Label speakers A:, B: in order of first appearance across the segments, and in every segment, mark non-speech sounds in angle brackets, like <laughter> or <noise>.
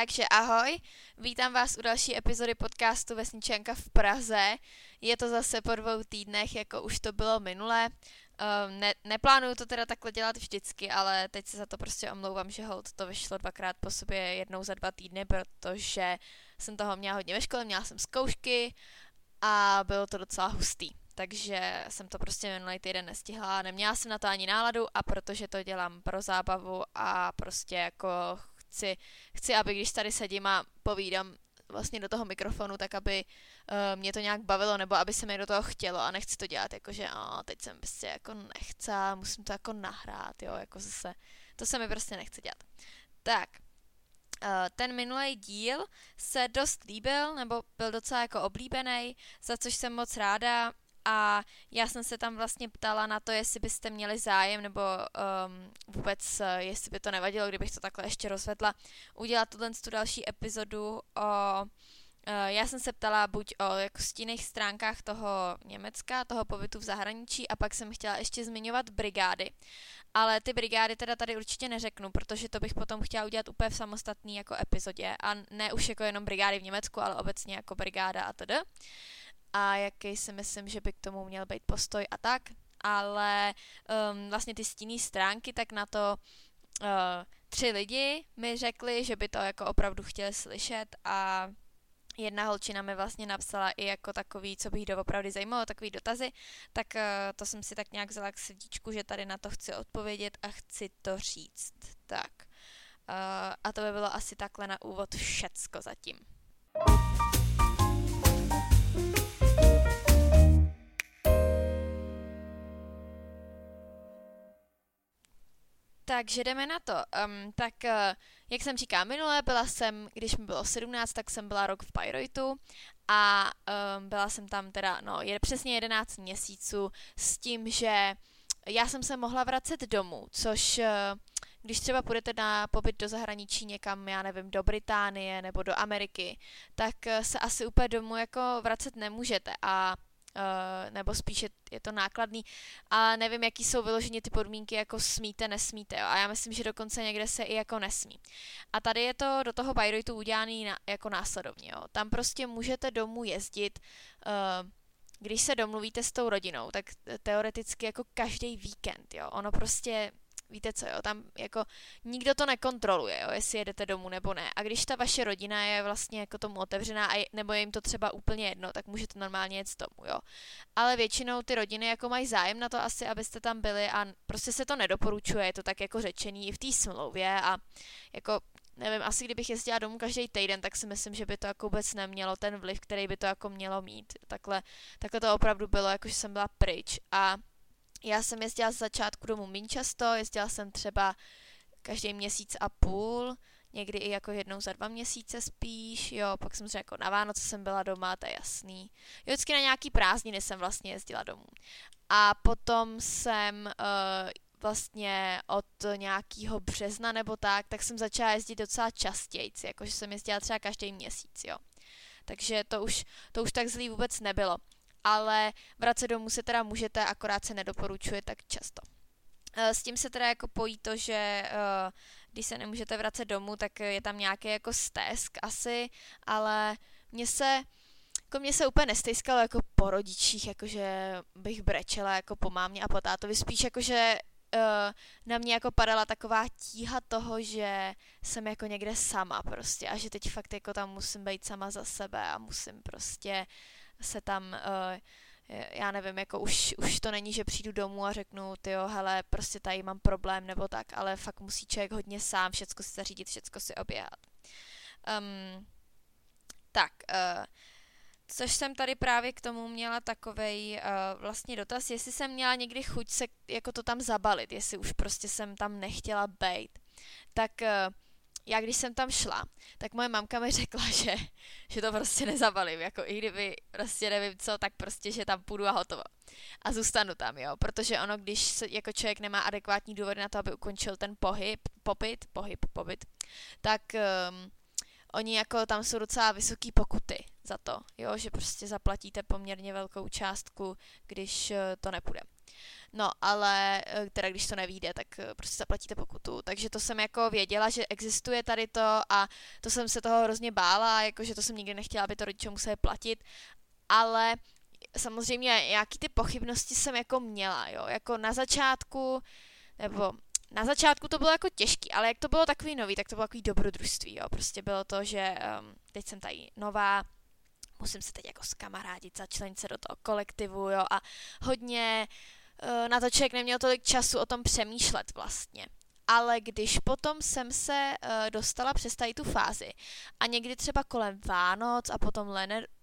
A: Takže ahoj, vítám vás u další epizody podcastu Vesničanka v Praze. Je to zase po dvou týdnech, jako už to bylo minule. Um, ne, neplánuju to teda takhle dělat vždycky, ale teď se za to prostě omlouvám, že hold to vyšlo dvakrát po sobě jednou za dva týdny, protože jsem toho měla hodně ve škole, měla jsem zkoušky a bylo to docela hustý. Takže jsem to prostě minulý týden nestihla, neměla jsem na to ani náladu a protože to dělám pro zábavu a prostě jako chci, chci, aby když tady sedím a povídám vlastně do toho mikrofonu, tak aby uh, mě to nějak bavilo, nebo aby se mi do toho chtělo a nechci to dělat, jakože a teď jsem prostě jako nechce, musím to jako nahrát, jo, jako zase, to se mi prostě nechce dělat. Tak, uh, ten minulý díl se dost líbil, nebo byl docela jako oblíbený, za což jsem moc ráda a já jsem se tam vlastně ptala na to, jestli byste měli zájem, nebo um, vůbec, uh, jestli by to nevadilo, kdybych to takhle ještě rozvedla, udělat tuhle tu další epizodu o Uh, já jsem se ptala buď o jako stinných stránkách toho Německa, toho pobytu v zahraničí a pak jsem chtěla ještě zmiňovat brigády. Ale ty brigády teda tady určitě neřeknu, protože to bych potom chtěla udělat úplně v samostatný jako epizodě a ne už jako jenom brigády v Německu, ale obecně jako brigáda a td a jaký si myslím, že by k tomu měl být postoj a tak, ale um, vlastně ty stinné stránky, tak na to uh, tři lidi mi řekli, že by to jako opravdu chtěli slyšet a jedna holčina mi vlastně napsala i jako takový, co bych doopravdy zajímalo, takový dotazy, tak uh, to jsem si tak nějak vzala k srdíčku, že tady na to chci odpovědět a chci to říct. Tak. Uh, a to by bylo asi takhle na úvod všecko zatím. Takže jdeme na to. Um, tak, uh, jak jsem říkala minule, byla jsem, když mi bylo 17, tak jsem byla rok v Bayreuthu a um, byla jsem tam teda, no, je přesně 11 měsíců s tím, že já jsem se mohla vracet domů, což uh, když třeba půjdete na pobyt do zahraničí někam, já nevím, do Británie nebo do Ameriky, tak uh, se asi úplně domů jako vracet nemůžete a Uh, nebo spíše je to nákladný a nevím, jaký jsou vyloženě ty podmínky, jako smíte, nesmíte, jo. a já myslím, že dokonce někde se i jako nesmí. A tady je to do toho Bayreuthu udělaný na, jako následovně, jo. tam prostě můžete domů jezdit, uh, když se domluvíte s tou rodinou, tak teoreticky jako každý víkend, jo, ono prostě víte co, jo, tam jako nikdo to nekontroluje, jo, jestli jedete domů nebo ne. A když ta vaše rodina je vlastně jako tomu otevřená a je, nebo je jim to třeba úplně jedno, tak můžete normálně jet z domu, jo. Ale většinou ty rodiny jako mají zájem na to asi, abyste tam byli a prostě se to nedoporučuje, je to tak jako řečený i v té smlouvě a jako nevím, asi kdybych jezdila domů každý týden, tak si myslím, že by to jako vůbec nemělo ten vliv, který by to jako mělo mít. Takhle, takhle to opravdu bylo, jako že jsem byla pryč a já jsem jezdila z začátku domů méně často, jezdila jsem třeba každý měsíc a půl, někdy i jako jednou za dva měsíce spíš, jo, pak jsem jako na Vánoce jsem byla doma, to je jasný. Jo, vždycky na nějaký prázdniny jsem vlastně jezdila domů. A potom jsem uh, vlastně od nějakého března nebo tak, tak jsem začala jezdit docela častěji, jakože jsem jezdila třeba každý měsíc, jo. Takže to už, to už tak zlý vůbec nebylo ale vracet domů se teda můžete, akorát se nedoporučuje tak často. Eh, s tím se teda jako pojí to, že eh, když se nemůžete vracet domů, tak je tam nějaký jako stesk asi, ale mně se jako mě se úplně nestejskalo jako po rodičích, jakože bych brečela jako po mámě a po tátovi, spíš jakože uh, na mě jako padala taková tíha toho, že jsem jako někde sama prostě a že teď fakt jako tam musím být sama za sebe a musím prostě se tam, uh, já nevím, jako už, už to není, že přijdu domů a řeknu, ty jo, hele, prostě tady mám problém nebo tak, ale fakt musí člověk hodně sám všecko si zařídit, všecko si oběhat. Um, tak, uh, což jsem tady právě k tomu měla takovej uh, vlastně dotaz, jestli jsem měla někdy chuť se jako to tam zabalit, jestli už prostě jsem tam nechtěla bejt. Tak uh, já když jsem tam šla, tak moje mamka mi řekla, <laughs> že, že to prostě nezabalím, jako i kdyby prostě nevím co, tak prostě, že tam půjdu a hotovo. A zůstanu tam, jo, protože ono, když se, jako člověk nemá adekvátní důvod na to, aby ukončil ten pohyb, popyt, pohyb, pobyt, tak um, oni jako tam jsou docela vysoký pokuty za to, jo, že prostě zaplatíte poměrně velkou částku, když uh, to nepůjde. No, ale eh, teda když to nevíde, tak eh, prostě zaplatíte pokutu. Takže to jsem jako věděla, že existuje tady to a to jsem se toho hrozně bála, jakože to jsem nikdy nechtěla, aby to rodiče museli platit, ale samozřejmě nějaký ty pochybnosti jsem jako měla, jo, jako na začátku, nebo na začátku to bylo jako těžký, ale jak to bylo takový nový, tak to bylo takový dobrodružství, jo. Prostě bylo to, že um, teď jsem tady nová, musím se teď jako skamarádit, začlenit se do toho kolektivu, jo, a hodně uh, na to člověk neměl tolik času o tom přemýšlet vlastně. Ale když potom jsem se uh, dostala přes tady tu fázi a někdy třeba kolem Vánoc a potom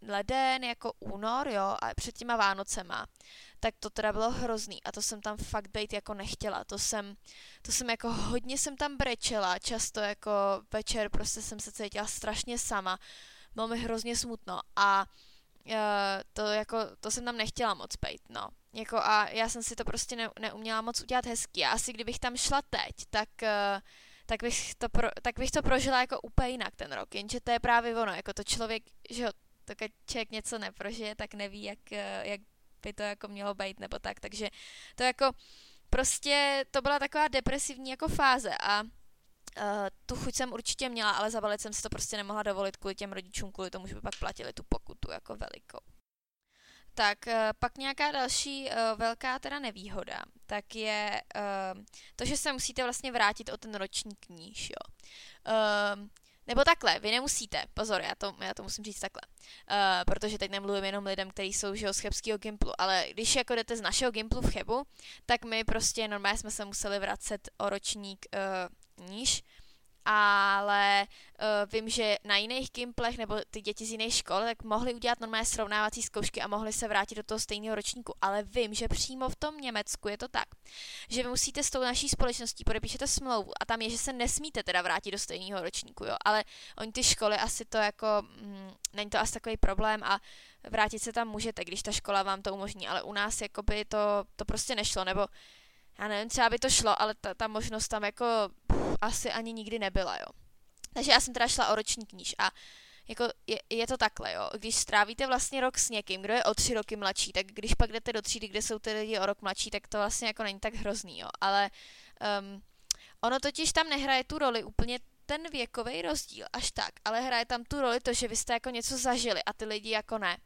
A: leden, jako únor, jo, a před těma Vánocema, tak to teda bylo hrozný a to jsem tam fakt být jako nechtěla. To jsem, to jsem jako hodně jsem tam brečela, často jako večer prostě jsem se cítila strašně sama, bylo mi hrozně smutno a uh, to jako, to jsem tam nechtěla moc být, no. Jako a já jsem si to prostě ne, neuměla moc udělat hezky a asi kdybych tam šla teď, tak uh, tak bych, to pro, tak bych to prožila jako úplně jinak ten rok, jenže to je právě ono, jako to člověk, že jo, to když člověk něco neprožije, tak neví, jak, eh, jak by to jako mělo být nebo tak, takže to jako prostě to byla taková depresivní jako fáze a Uh, tu chuť jsem určitě měla, ale zabalit jsem si to prostě nemohla dovolit kvůli těm rodičům, kvůli tomu, že by pak platili tu pokutu jako velikou. Tak uh, pak nějaká další uh, velká teda nevýhoda, tak je uh, to, že se musíte vlastně vrátit o ten ročník níž, jo. Uh, nebo takhle, vy nemusíte, pozor, já to, já to musím říct takhle, protože teď nemluvím jenom lidem, kteří jsou že, z chebského Gimplu, ale když jako jdete z našeho Gimplu v Chebu, tak my prostě normálně jsme se museli vracet o ročník níž, ale uh, vím, že na jiných Gimplech nebo ty děti z jiných škol tak mohli udělat normálně srovnávací zkoušky a mohli se vrátit do toho stejného ročníku. Ale vím, že přímo v tom Německu je to tak, že vy musíte s tou naší společností podepíšete smlouvu a tam je, že se nesmíte teda vrátit do stejného ročníku, jo. Ale oni ty školy asi to jako, mm, není to asi takový problém a vrátit se tam můžete, když ta škola vám to umožní, ale u nás jakoby to, to prostě nešlo, nebo já nevím, třeba by to šlo, ale ta, ta možnost tam jako asi ani nikdy nebyla, jo. Takže já jsem teda šla o roční kníž a jako je, je to takhle, jo. Když strávíte vlastně rok s někým, kdo je o tři roky mladší, tak když pak jdete do třídy, kde jsou ty lidi o rok mladší, tak to vlastně jako není tak hrozný, jo. Ale um, ono totiž tam nehraje tu roli úplně ten věkový rozdíl až tak, ale hraje tam tu roli to, že vy jste jako něco zažili a ty lidi jako ne.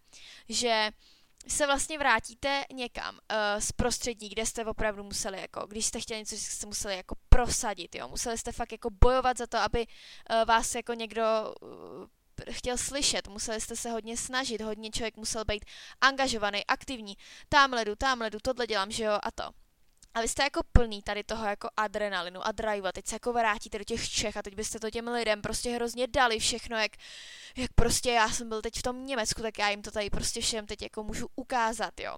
A: Že se vlastně vrátíte někam uh, z prostředí, kde jste opravdu museli, jako, když jste chtěli něco, jste museli jako prosadit, jo, museli jste fakt jako bojovat za to, aby uh, vás jako někdo uh, chtěl slyšet, museli jste se hodně snažit, hodně člověk musel být angažovaný, aktivní, tamhle jdu, tamhle jdu, tohle dělám, že jo, a to. A vy jste jako plný tady toho jako adrenalinu a drive a teď se jako vrátíte do těch Čech a teď byste to těm lidem prostě hrozně dali všechno, jak, jak prostě já jsem byl teď v tom Německu, tak já jim to tady prostě všem teď jako můžu ukázat, jo.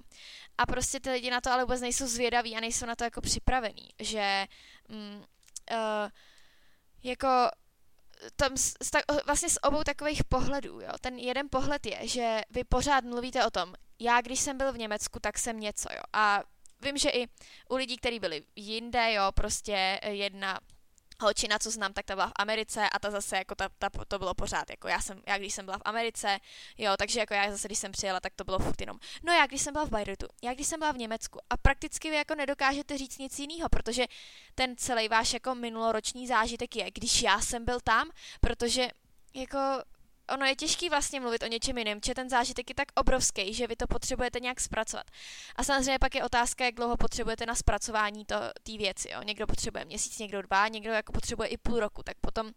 A: A prostě ty lidi na to ale vůbec nejsou zvědaví a nejsou na to jako připravený, že mm, uh, jako tam s, s, vlastně z obou takových pohledů, jo. Ten jeden pohled je, že vy pořád mluvíte o tom, já když jsem byl v Německu, tak jsem něco, jo. A vím, že i u lidí, kteří byli jinde, jo, prostě jedna holčina, co znám, tak ta byla v Americe a ta zase, jako ta, ta, to bylo pořád, jako já jsem, já když jsem byla v Americe, jo, takže jako já zase, když jsem přijela, tak to bylo furt jenom, no já když jsem byla v Bayreuthu, já když jsem byla v Německu a prakticky vy jako nedokážete říct nic jiného, protože ten celý váš jako minuloroční zážitek je, když já jsem byl tam, protože jako ono je těžký vlastně mluvit o něčem jiném, že ten zážitek je tak obrovský, že vy to potřebujete nějak zpracovat. A samozřejmě pak je otázka, jak dlouho potřebujete na zpracování té věci. Jo. Někdo potřebuje měsíc, někdo dva, někdo jako potřebuje i půl roku, tak potom uh,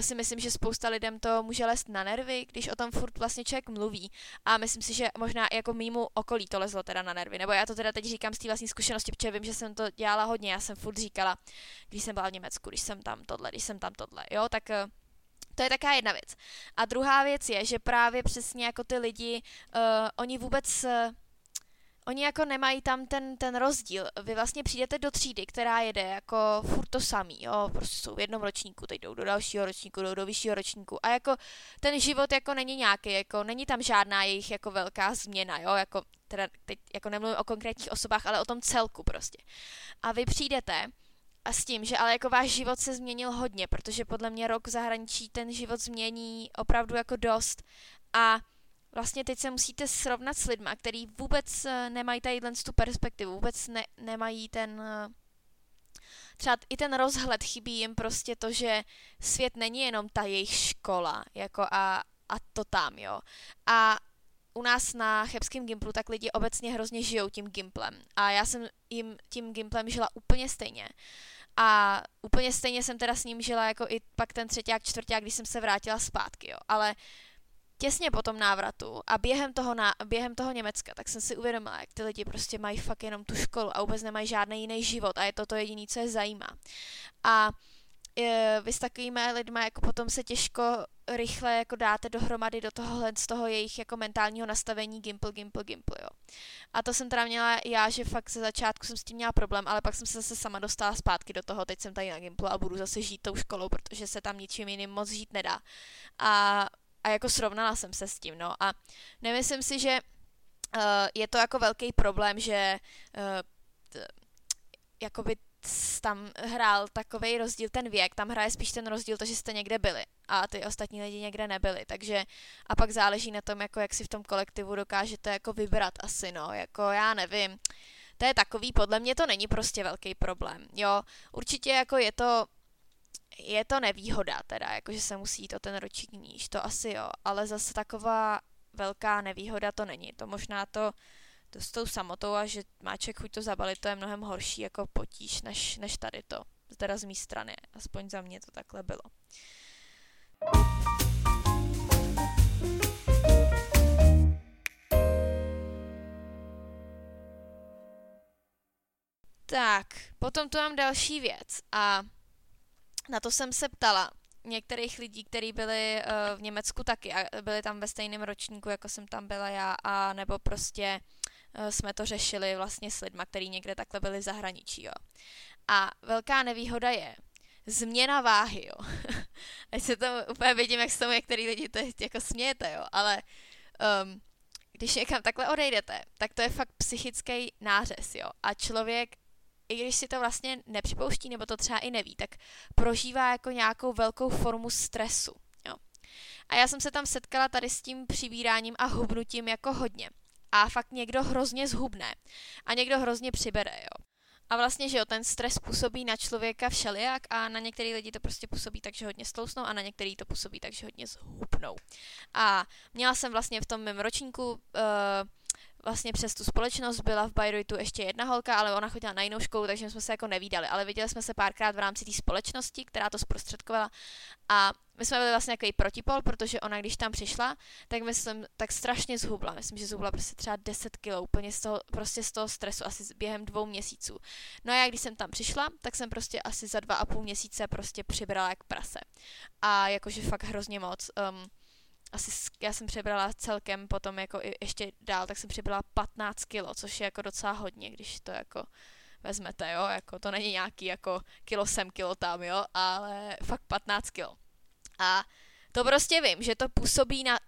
A: si myslím, že spousta lidem to může lézt na nervy, když o tom furt vlastně člověk mluví. A myslím si, že možná i jako mýmu okolí to lezlo teda na nervy. Nebo já to teda teď říkám z té vlastní zkušenosti, protože vím, že jsem to dělala hodně. Já jsem furt říkala, když jsem byla v Německu, když jsem tam tohle, když jsem tam tohle, jo, tak uh, to je taká jedna věc. A druhá věc je, že právě přesně jako ty lidi, uh, oni vůbec... Uh, Oni jako nemají tam ten, ten rozdíl. Vy vlastně přijdete do třídy, která jede jako furt to samý, jo, prostě jsou v jednom ročníku, teď jdou do dalšího ročníku, jdou do vyššího ročníku a jako ten život jako není nějaký, jako není tam žádná jejich jako velká změna, jo, jako teda teď jako nemluvím o konkrétních osobách, ale o tom celku prostě. A vy přijdete a s tím, že ale jako váš život se změnil hodně, protože podle mě rok v zahraničí ten život změní opravdu jako dost a vlastně teď se musíte srovnat s lidma, který vůbec eh, nemají tady tu perspektivu, vůbec ne, nemají ten eh, třeba i ten rozhled chybí jim prostě to, že svět není jenom ta jejich škola, jako a, a to tam, jo. A u nás na Chebském Gimplu tak lidi obecně hrozně žijou tím Gimplem. A já jsem jim tím Gimplem žila úplně stejně. A úplně stejně jsem teda s ním žila jako i pak ten třetí a čtvrtý, když jsem se vrátila zpátky, jo. Ale těsně po tom návratu a během toho, na, během toho Německa, tak jsem si uvědomila, jak ty lidi prostě mají fakt jenom tu školu a vůbec nemají žádný jiný život a je to to jediné, co je zajímá. A vy s takovými lidmi jako potom se těžko rychle jako dáte dohromady do tohohle z toho jejich jako mentálního nastavení gimpl, gimpl, gimpl, jo. A to jsem teda měla já, že fakt ze začátku jsem s tím měla problém, ale pak jsem se zase sama dostala zpátky do toho, teď jsem tady na gimplu a budu zase žít tou školou, protože se tam ničím jiným moc žít nedá. A a jako srovnala jsem se s tím, no a nemyslím si, že uh, je to jako velký problém, že uh, t, jakoby tam hrál takový rozdíl ten věk, tam hraje spíš ten rozdíl to, že jste někde byli a ty ostatní lidi někde nebyli, takže a pak záleží na tom, jako jak si v tom kolektivu dokážete jako vybrat asi, no, jako já nevím, to je takový, podle mě to není prostě velký problém, jo, určitě jako je to je to nevýhoda teda, jakože se musí jít o ten ročník níž, to asi jo, ale zase taková velká nevýhoda to není. To možná to, to s tou samotou a že má člověk chuť to zabalit, to je mnohem horší jako potíž, než, než tady to. Teda z mé strany, aspoň za mě to takhle bylo. Tak, potom tu mám další věc a na to jsem se ptala některých lidí, kteří byli uh, v Německu taky a byli tam ve stejném ročníku, jako jsem tam byla já, a nebo prostě jsme to řešili vlastně s lidma, kteří někde takhle byli v zahraničí, jo. A velká nevýhoda je změna váhy, jo. <laughs> Ať se to úplně vidím, jak se tomu některý lidi to jako smějete, jo, ale um, když někam takhle odejdete, tak to je fakt psychický nářez, jo. A člověk i když si to vlastně nepřipouští, nebo to třeba i neví, tak prožívá jako nějakou velkou formu stresu. Jo. A já jsem se tam setkala tady s tím přibíráním a hubnutím jako hodně. A fakt někdo hrozně zhubne. A někdo hrozně přibere, jo. A vlastně, že jo, ten stres působí na člověka všelijak a na některý lidi to prostě působí tak, že hodně stlousnou a na některý to působí tak, že hodně zhubnou. A měla jsem vlastně v tom mém ročníku uh, vlastně přes tu společnost byla v Bayreuthu ještě jedna holka, ale ona chodila na jinou školu, takže jsme se jako nevídali, ale viděli jsme se párkrát v rámci té společnosti, která to zprostředkovala a my jsme byli vlastně takový protipol, protože ona, když tam přišla, tak myslím, tak strašně zhubla. Myslím, že zhubla prostě třeba 10 kg úplně z toho, prostě z toho stresu, asi během dvou měsíců. No a já, když jsem tam přišla, tak jsem prostě asi za dva a půl měsíce prostě přibrala jak prase. A jakože fakt hrozně moc. Um, asi já jsem přebrala celkem potom jako i ještě dál, tak jsem přebrala 15 kilo, což je jako docela hodně, když to jako vezmete, jo, jako to není nějaký jako kilo sem, kilo tam, jo, ale fakt 15 kilo. A to prostě vím, že to působí na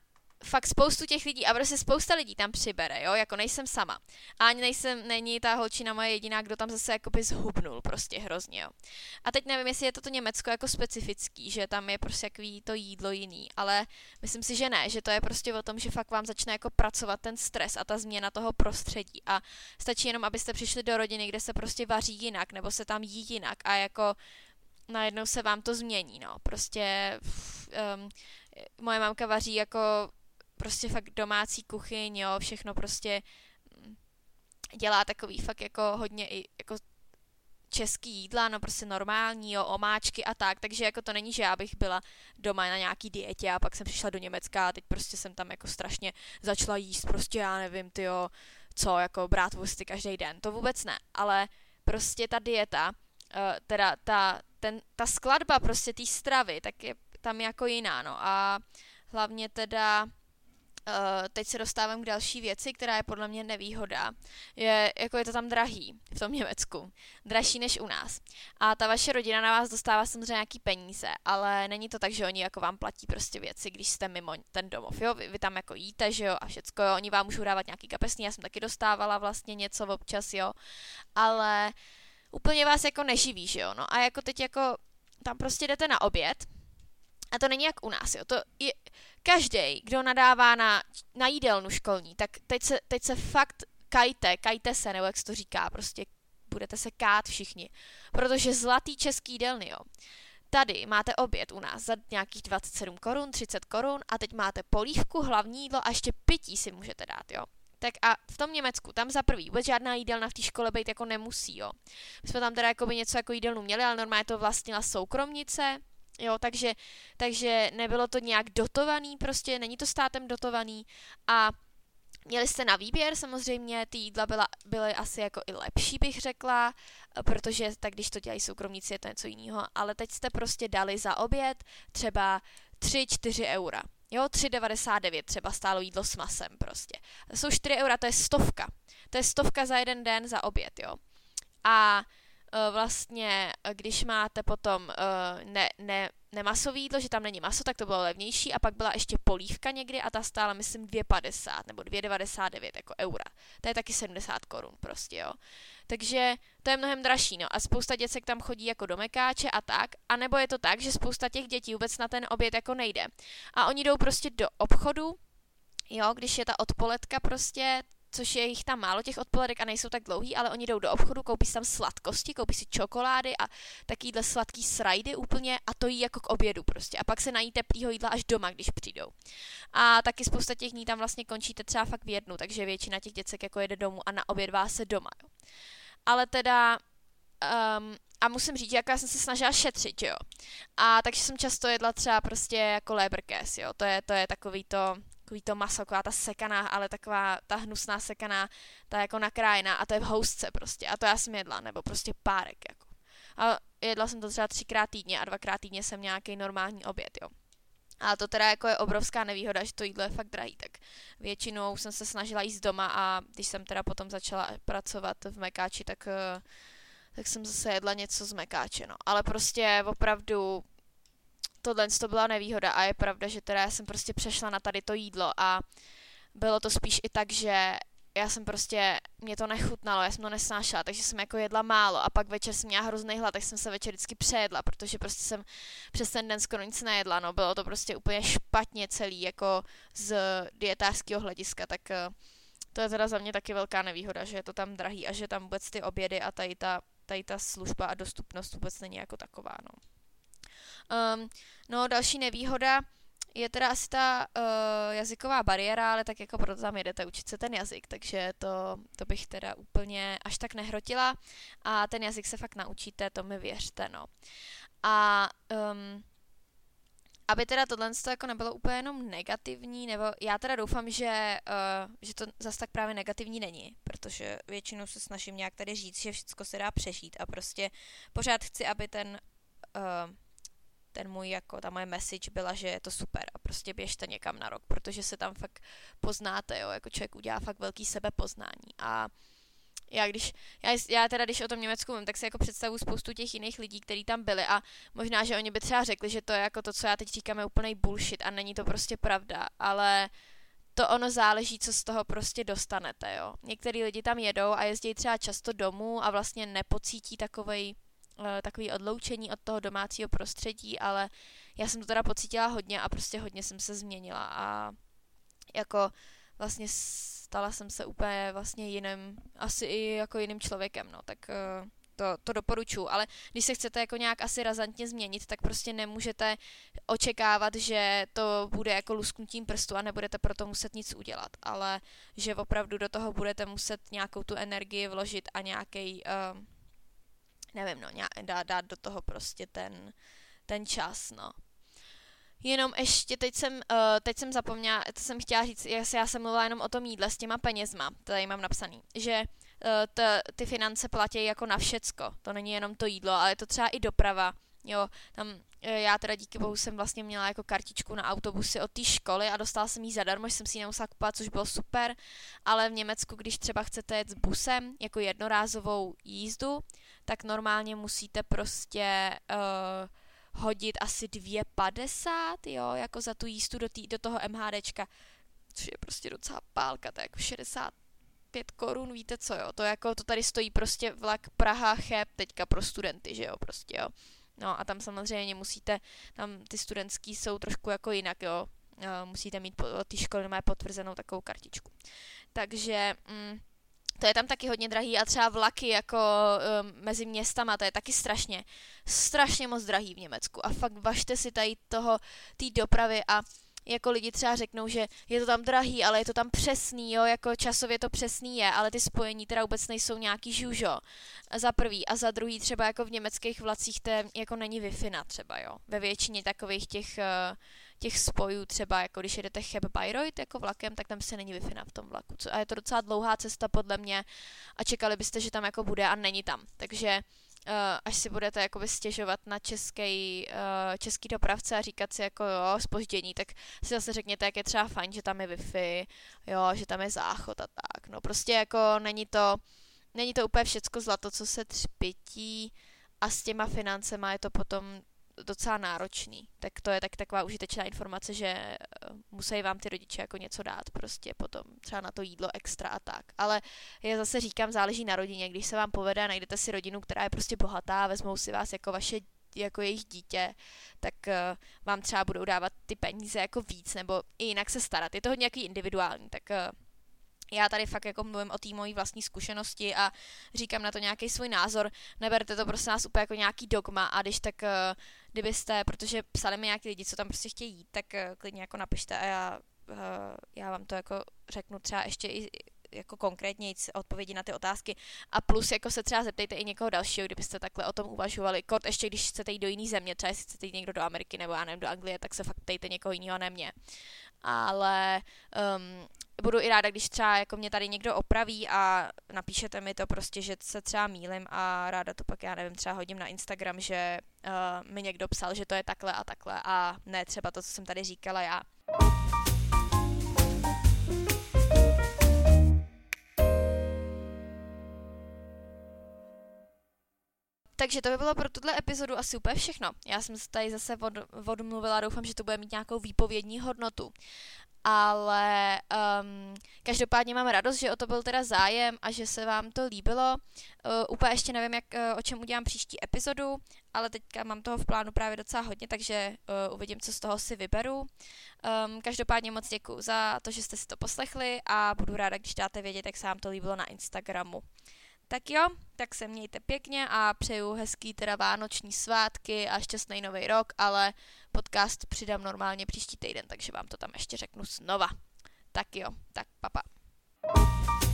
A: fakt spoustu těch lidí a prostě spousta lidí tam přibere, jo, jako nejsem sama. A ani nejsem, není ta holčina moje jediná, kdo tam zase jakoby zhubnul prostě hrozně, jo. A teď nevím, jestli je to to Německo jako specifický, že tam je prostě jaký to jídlo jiný, ale myslím si, že ne, že to je prostě o tom, že fakt vám začne jako pracovat ten stres a ta změna toho prostředí a stačí jenom, abyste přišli do rodiny, kde se prostě vaří jinak, nebo se tam jí jinak a jako najednou se vám to změní, no, prostě um, moje mamka vaří jako prostě fakt domácí kuchyň, jo, všechno prostě mm, dělá takový fakt jako hodně i jako český jídla, no prostě normální, jo, omáčky a tak, takže jako to není, že já bych byla doma na nějaký dietě a pak jsem přišla do Německa a teď prostě jsem tam jako strašně začala jíst prostě, já nevím, ty jo, co, jako brát vůsty každý den, to vůbec ne, ale prostě ta dieta, uh, teda ta, ten, ta skladba prostě té stravy, tak je tam jako jiná, no a hlavně teda Uh, teď se dostávám k další věci, která je podle mě nevýhoda. Je, jako je to tam drahý v tom Německu. Dražší než u nás. A ta vaše rodina na vás dostává samozřejmě nějaký peníze, ale není to tak, že oni jako vám platí prostě věci, když jste mimo ten domov. Jo? Vy, vy tam jako jíte, že jo, a všecko, jo? oni vám můžou dávat nějaký kapesný, já jsem taky dostávala vlastně něco občas, jo, ale úplně vás jako neživí, že jo, no a jako teď jako tam prostě jdete na oběd, a to není jak u nás, jo. To je, každý, kdo nadává na, na jídelnu školní, tak teď se, teď se fakt kajte, kajte se, nebo jak se to říká, prostě budete se kát všichni. Protože zlatý český jídelny, jo. Tady máte oběd u nás za nějakých 27 korun, 30 korun a teď máte polívku, hlavní jídlo a ještě pití si můžete dát, jo. Tak a v tom Německu, tam za prvý vůbec žádná jídelna v té škole být jako nemusí, jo. My jsme tam teda jako by něco jako jídelnu měli, ale normálně to vlastnila soukromnice, jo, takže, takže nebylo to nějak dotovaný prostě, není to státem dotovaný a Měli jste na výběr, samozřejmě ty jídla byla, byly asi jako i lepší, bych řekla, protože tak když to dělají soukromníci, je to něco jiného, ale teď jste prostě dali za oběd třeba 3-4 eura. Jo, 3,99 třeba stálo jídlo s masem prostě. Jsou 4 eura, to je stovka. To je stovka za jeden den za oběd, jo. A vlastně, když máte potom uh, ne, ne, nemasový jídlo, že tam není maso, tak to bylo levnější a pak byla ještě polívka někdy a ta stála myslím 2,50 nebo 2,99 jako eura. To je taky 70 korun prostě, jo. Takže to je mnohem dražší, no. A spousta děcek tam chodí jako do mekáče a tak. A nebo je to tak, že spousta těch dětí vůbec na ten oběd jako nejde. A oni jdou prostě do obchodu, jo, když je ta odpoledka prostě, což je jich tam málo těch odpoledek a nejsou tak dlouhý, ale oni jdou do obchodu, koupí si tam sladkosti, koupí si čokolády a takovýhle sladký srajdy úplně a to jí jako k obědu prostě. A pak se nají teplýho jídla až doma, když přijdou. A taky spousta těch dní tam vlastně končíte třeba fakt v jednu, takže většina těch děcek jako jede domů a na oběd vás se doma. Jo. Ale teda um, a musím říct, jako já jsem se snažila šetřit, jo. A takže jsem často jedla třeba prostě jako leberkäs, jo. To je, to je takový to, takový to maso, taková ta sekaná, ale taková ta hnusná sekaná, ta jako nakrájená a to je v housce prostě a to já jsem jedla, nebo prostě párek jako. A jedla jsem to třeba třikrát týdně a dvakrát týdně jsem nějaký normální oběd, jo. A to teda jako je obrovská nevýhoda, že to jídlo je fakt drahý, tak většinou jsem se snažila jíst doma a když jsem teda potom začala pracovat v Mekáči, tak, eh, tak jsem zase jedla něco z Mekáče, no. Ale prostě opravdu tohle to byla nevýhoda a je pravda, že teda já jsem prostě přešla na tady to jídlo a bylo to spíš i tak, že já jsem prostě, mě to nechutnalo, já jsem to nesnášela, takže jsem jako jedla málo a pak večer jsem měla hrozný hlad, tak jsem se večer vždycky přejedla, protože prostě jsem přes ten den skoro nic nejedla, no bylo to prostě úplně špatně celý, jako z dietářského hlediska, tak eh, to je teda za mě taky velká nevýhoda, že je to tam drahý a že tam vůbec ty obědy a tady ta, tady ta služba a dostupnost vůbec není jako taková, no. Um, no, další nevýhoda je teda asi ta uh, jazyková bariéra, ale tak jako proto tam jedete učit se ten jazyk, takže to, to bych teda úplně až tak nehrotila a ten jazyk se fakt naučíte, to mi věřte, no. A um, aby teda tohle jako nebylo úplně jenom negativní, nebo já teda doufám, že, uh, že to zase tak právě negativní není, protože většinou se snažím nějak tady říct, že všechno se dá přežít a prostě pořád chci, aby ten uh, ten můj, jako ta moje message byla, že je to super a prostě běžte někam na rok, protože se tam fakt poznáte, jo, jako člověk udělá fakt velký sebepoznání a já, když, já, já teda, když o tom Německu mluvím, tak si jako představu spoustu těch jiných lidí, kteří tam byli a možná, že oni by třeba řekli, že to je jako to, co já teď říkám, je úplný bullshit a není to prostě pravda, ale to ono záleží, co z toho prostě dostanete, jo. Některý lidi tam jedou a jezdí třeba často domů a vlastně nepocítí takovej takový odloučení od toho domácího prostředí, ale já jsem to teda pocítila hodně a prostě hodně jsem se změnila a jako vlastně stala jsem se úplně vlastně jiným, asi i jako jiným člověkem, no, tak uh, to, to doporučuji, ale když se chcete jako nějak asi razantně změnit, tak prostě nemůžete očekávat, že to bude jako lusknutím prstu a nebudete proto muset nic udělat, ale že opravdu do toho budete muset nějakou tu energii vložit a nějaký uh, eh, nevím, no, dát, dát do toho prostě ten, ten čas, no. Jenom ještě, teď jsem, uh, teď jsem zapomněla, to jsem chtěla říct, já jsem mluvila jenom o tom jídle s těma penězma, tady mám napsaný, že uh, t, ty finance platí jako na všecko, to není jenom to jídlo, ale je to třeba i doprava, jo, tam eh, já teda díky bohu jsem vlastně měla jako kartičku na autobusy od té školy a dostala jsem ji zadarmo, že jsem si ji nemusela kupovat, což bylo super, ale v Německu, když třeba chcete jet s busem jako jednorázovou jízdu, tak normálně musíte prostě uh, hodit asi 2,50, jo, jako za tu jízdu do, tý, do toho MHDčka, což je prostě docela pálka, je jako 65 korun, víte co, jo, to jako, to tady stojí prostě vlak Praha Cheb teďka pro studenty, že jo, prostě, jo. No a tam samozřejmě musíte, tam ty studentský jsou trošku jako jinak, jo, musíte mít od té školy potvrzenou takovou kartičku. Takže mm, to je tam taky hodně drahý a třeba vlaky jako um, mezi městama, to je taky strašně, strašně moc drahý v Německu a fakt važte si tady toho, té dopravy a jako lidi třeba řeknou, že je to tam drahý, ale je to tam přesný, jo, jako časově to přesný je, ale ty spojení teda vůbec nejsou nějaký žužo. Za prvý a za druhý třeba jako v německých vlacích to jako není wi třeba, jo. Ve většině takových těch uh, těch spojů, třeba jako když jedete Cheb Bayreuth jako vlakem, tak tam se není wi v tom vlaku. A je to docela dlouhá cesta podle mě a čekali byste, že tam jako bude a není tam. Takže uh, až si budete jakoby stěžovat na český, uh, český dopravce a říkat si jako jo, spoždění, tak si zase řekněte, jak je třeba fajn, že tam je Wi-Fi, jo, že tam je záchod a tak. No prostě jako není to, není to úplně všecko zlato, co se třpití a s těma financema je to potom docela náročný. Tak to je tak taková užitečná informace, že eh, musí vám ty rodiče jako něco dát prostě potom třeba na to jídlo extra a tak. Ale já zase říkám, záleží na rodině. Když se vám povede a najdete si rodinu, která je prostě bohatá, vezmou si vás jako vaše jako jejich dítě, tak uh, vám třeba budou dávat ty peníze jako víc, nebo i jinak se starat. Je to hodně nějaký individuální, tak uh, já tady fakt jako mluvím o té mojí vlastní zkušenosti a říkám na to nějaký svůj názor. Neberte to prostě nás úplně jako nějaký dogma a když tak, uh, kdybyste, protože psali mi nějaký lidi, co tam prostě chtějí jít, tak uh, klidně jako napište a já, uh, já vám to jako řeknu třeba ještě i jako konkrétně odpovědi na ty otázky. A plus jako se třeba zeptejte i někoho dalšího, kdybyste takhle o tom uvažovali. Kort ještě když chcete jít do jiné země, třeba jestli chcete jít někdo do Ameriky nebo já nevím, do Anglie, tak se fakt ptejte někoho jiného, ne mě. Ale um, budu i ráda, když třeba jako mě tady někdo opraví a napíšete mi to prostě, že se třeba mílim a ráda to pak, já nevím, třeba hodím na Instagram, že uh, mi někdo psal, že to je takhle a takhle a ne třeba to, co jsem tady říkala já. Takže to by bylo pro tuhle epizodu asi úplně všechno. Já jsem se tady zase od, odmluvila, doufám, že to bude mít nějakou výpovědní hodnotu ale um, každopádně mám radost, že o to byl teda zájem a že se vám to líbilo. Uh, úplně ještě nevím, jak, uh, o čem udělám příští epizodu, ale teďka mám toho v plánu právě docela hodně, takže uh, uvidím, co z toho si vyberu. Um, každopádně moc děkuji za to, že jste si to poslechli a budu ráda, když dáte vědět, jak se vám to líbilo na Instagramu. Tak jo, tak se mějte pěkně a přeju hezký teda vánoční svátky a šťastný nový rok, ale podcast přidám normálně příští týden, takže vám to tam ještě řeknu znova. Tak jo, tak papa. Pa.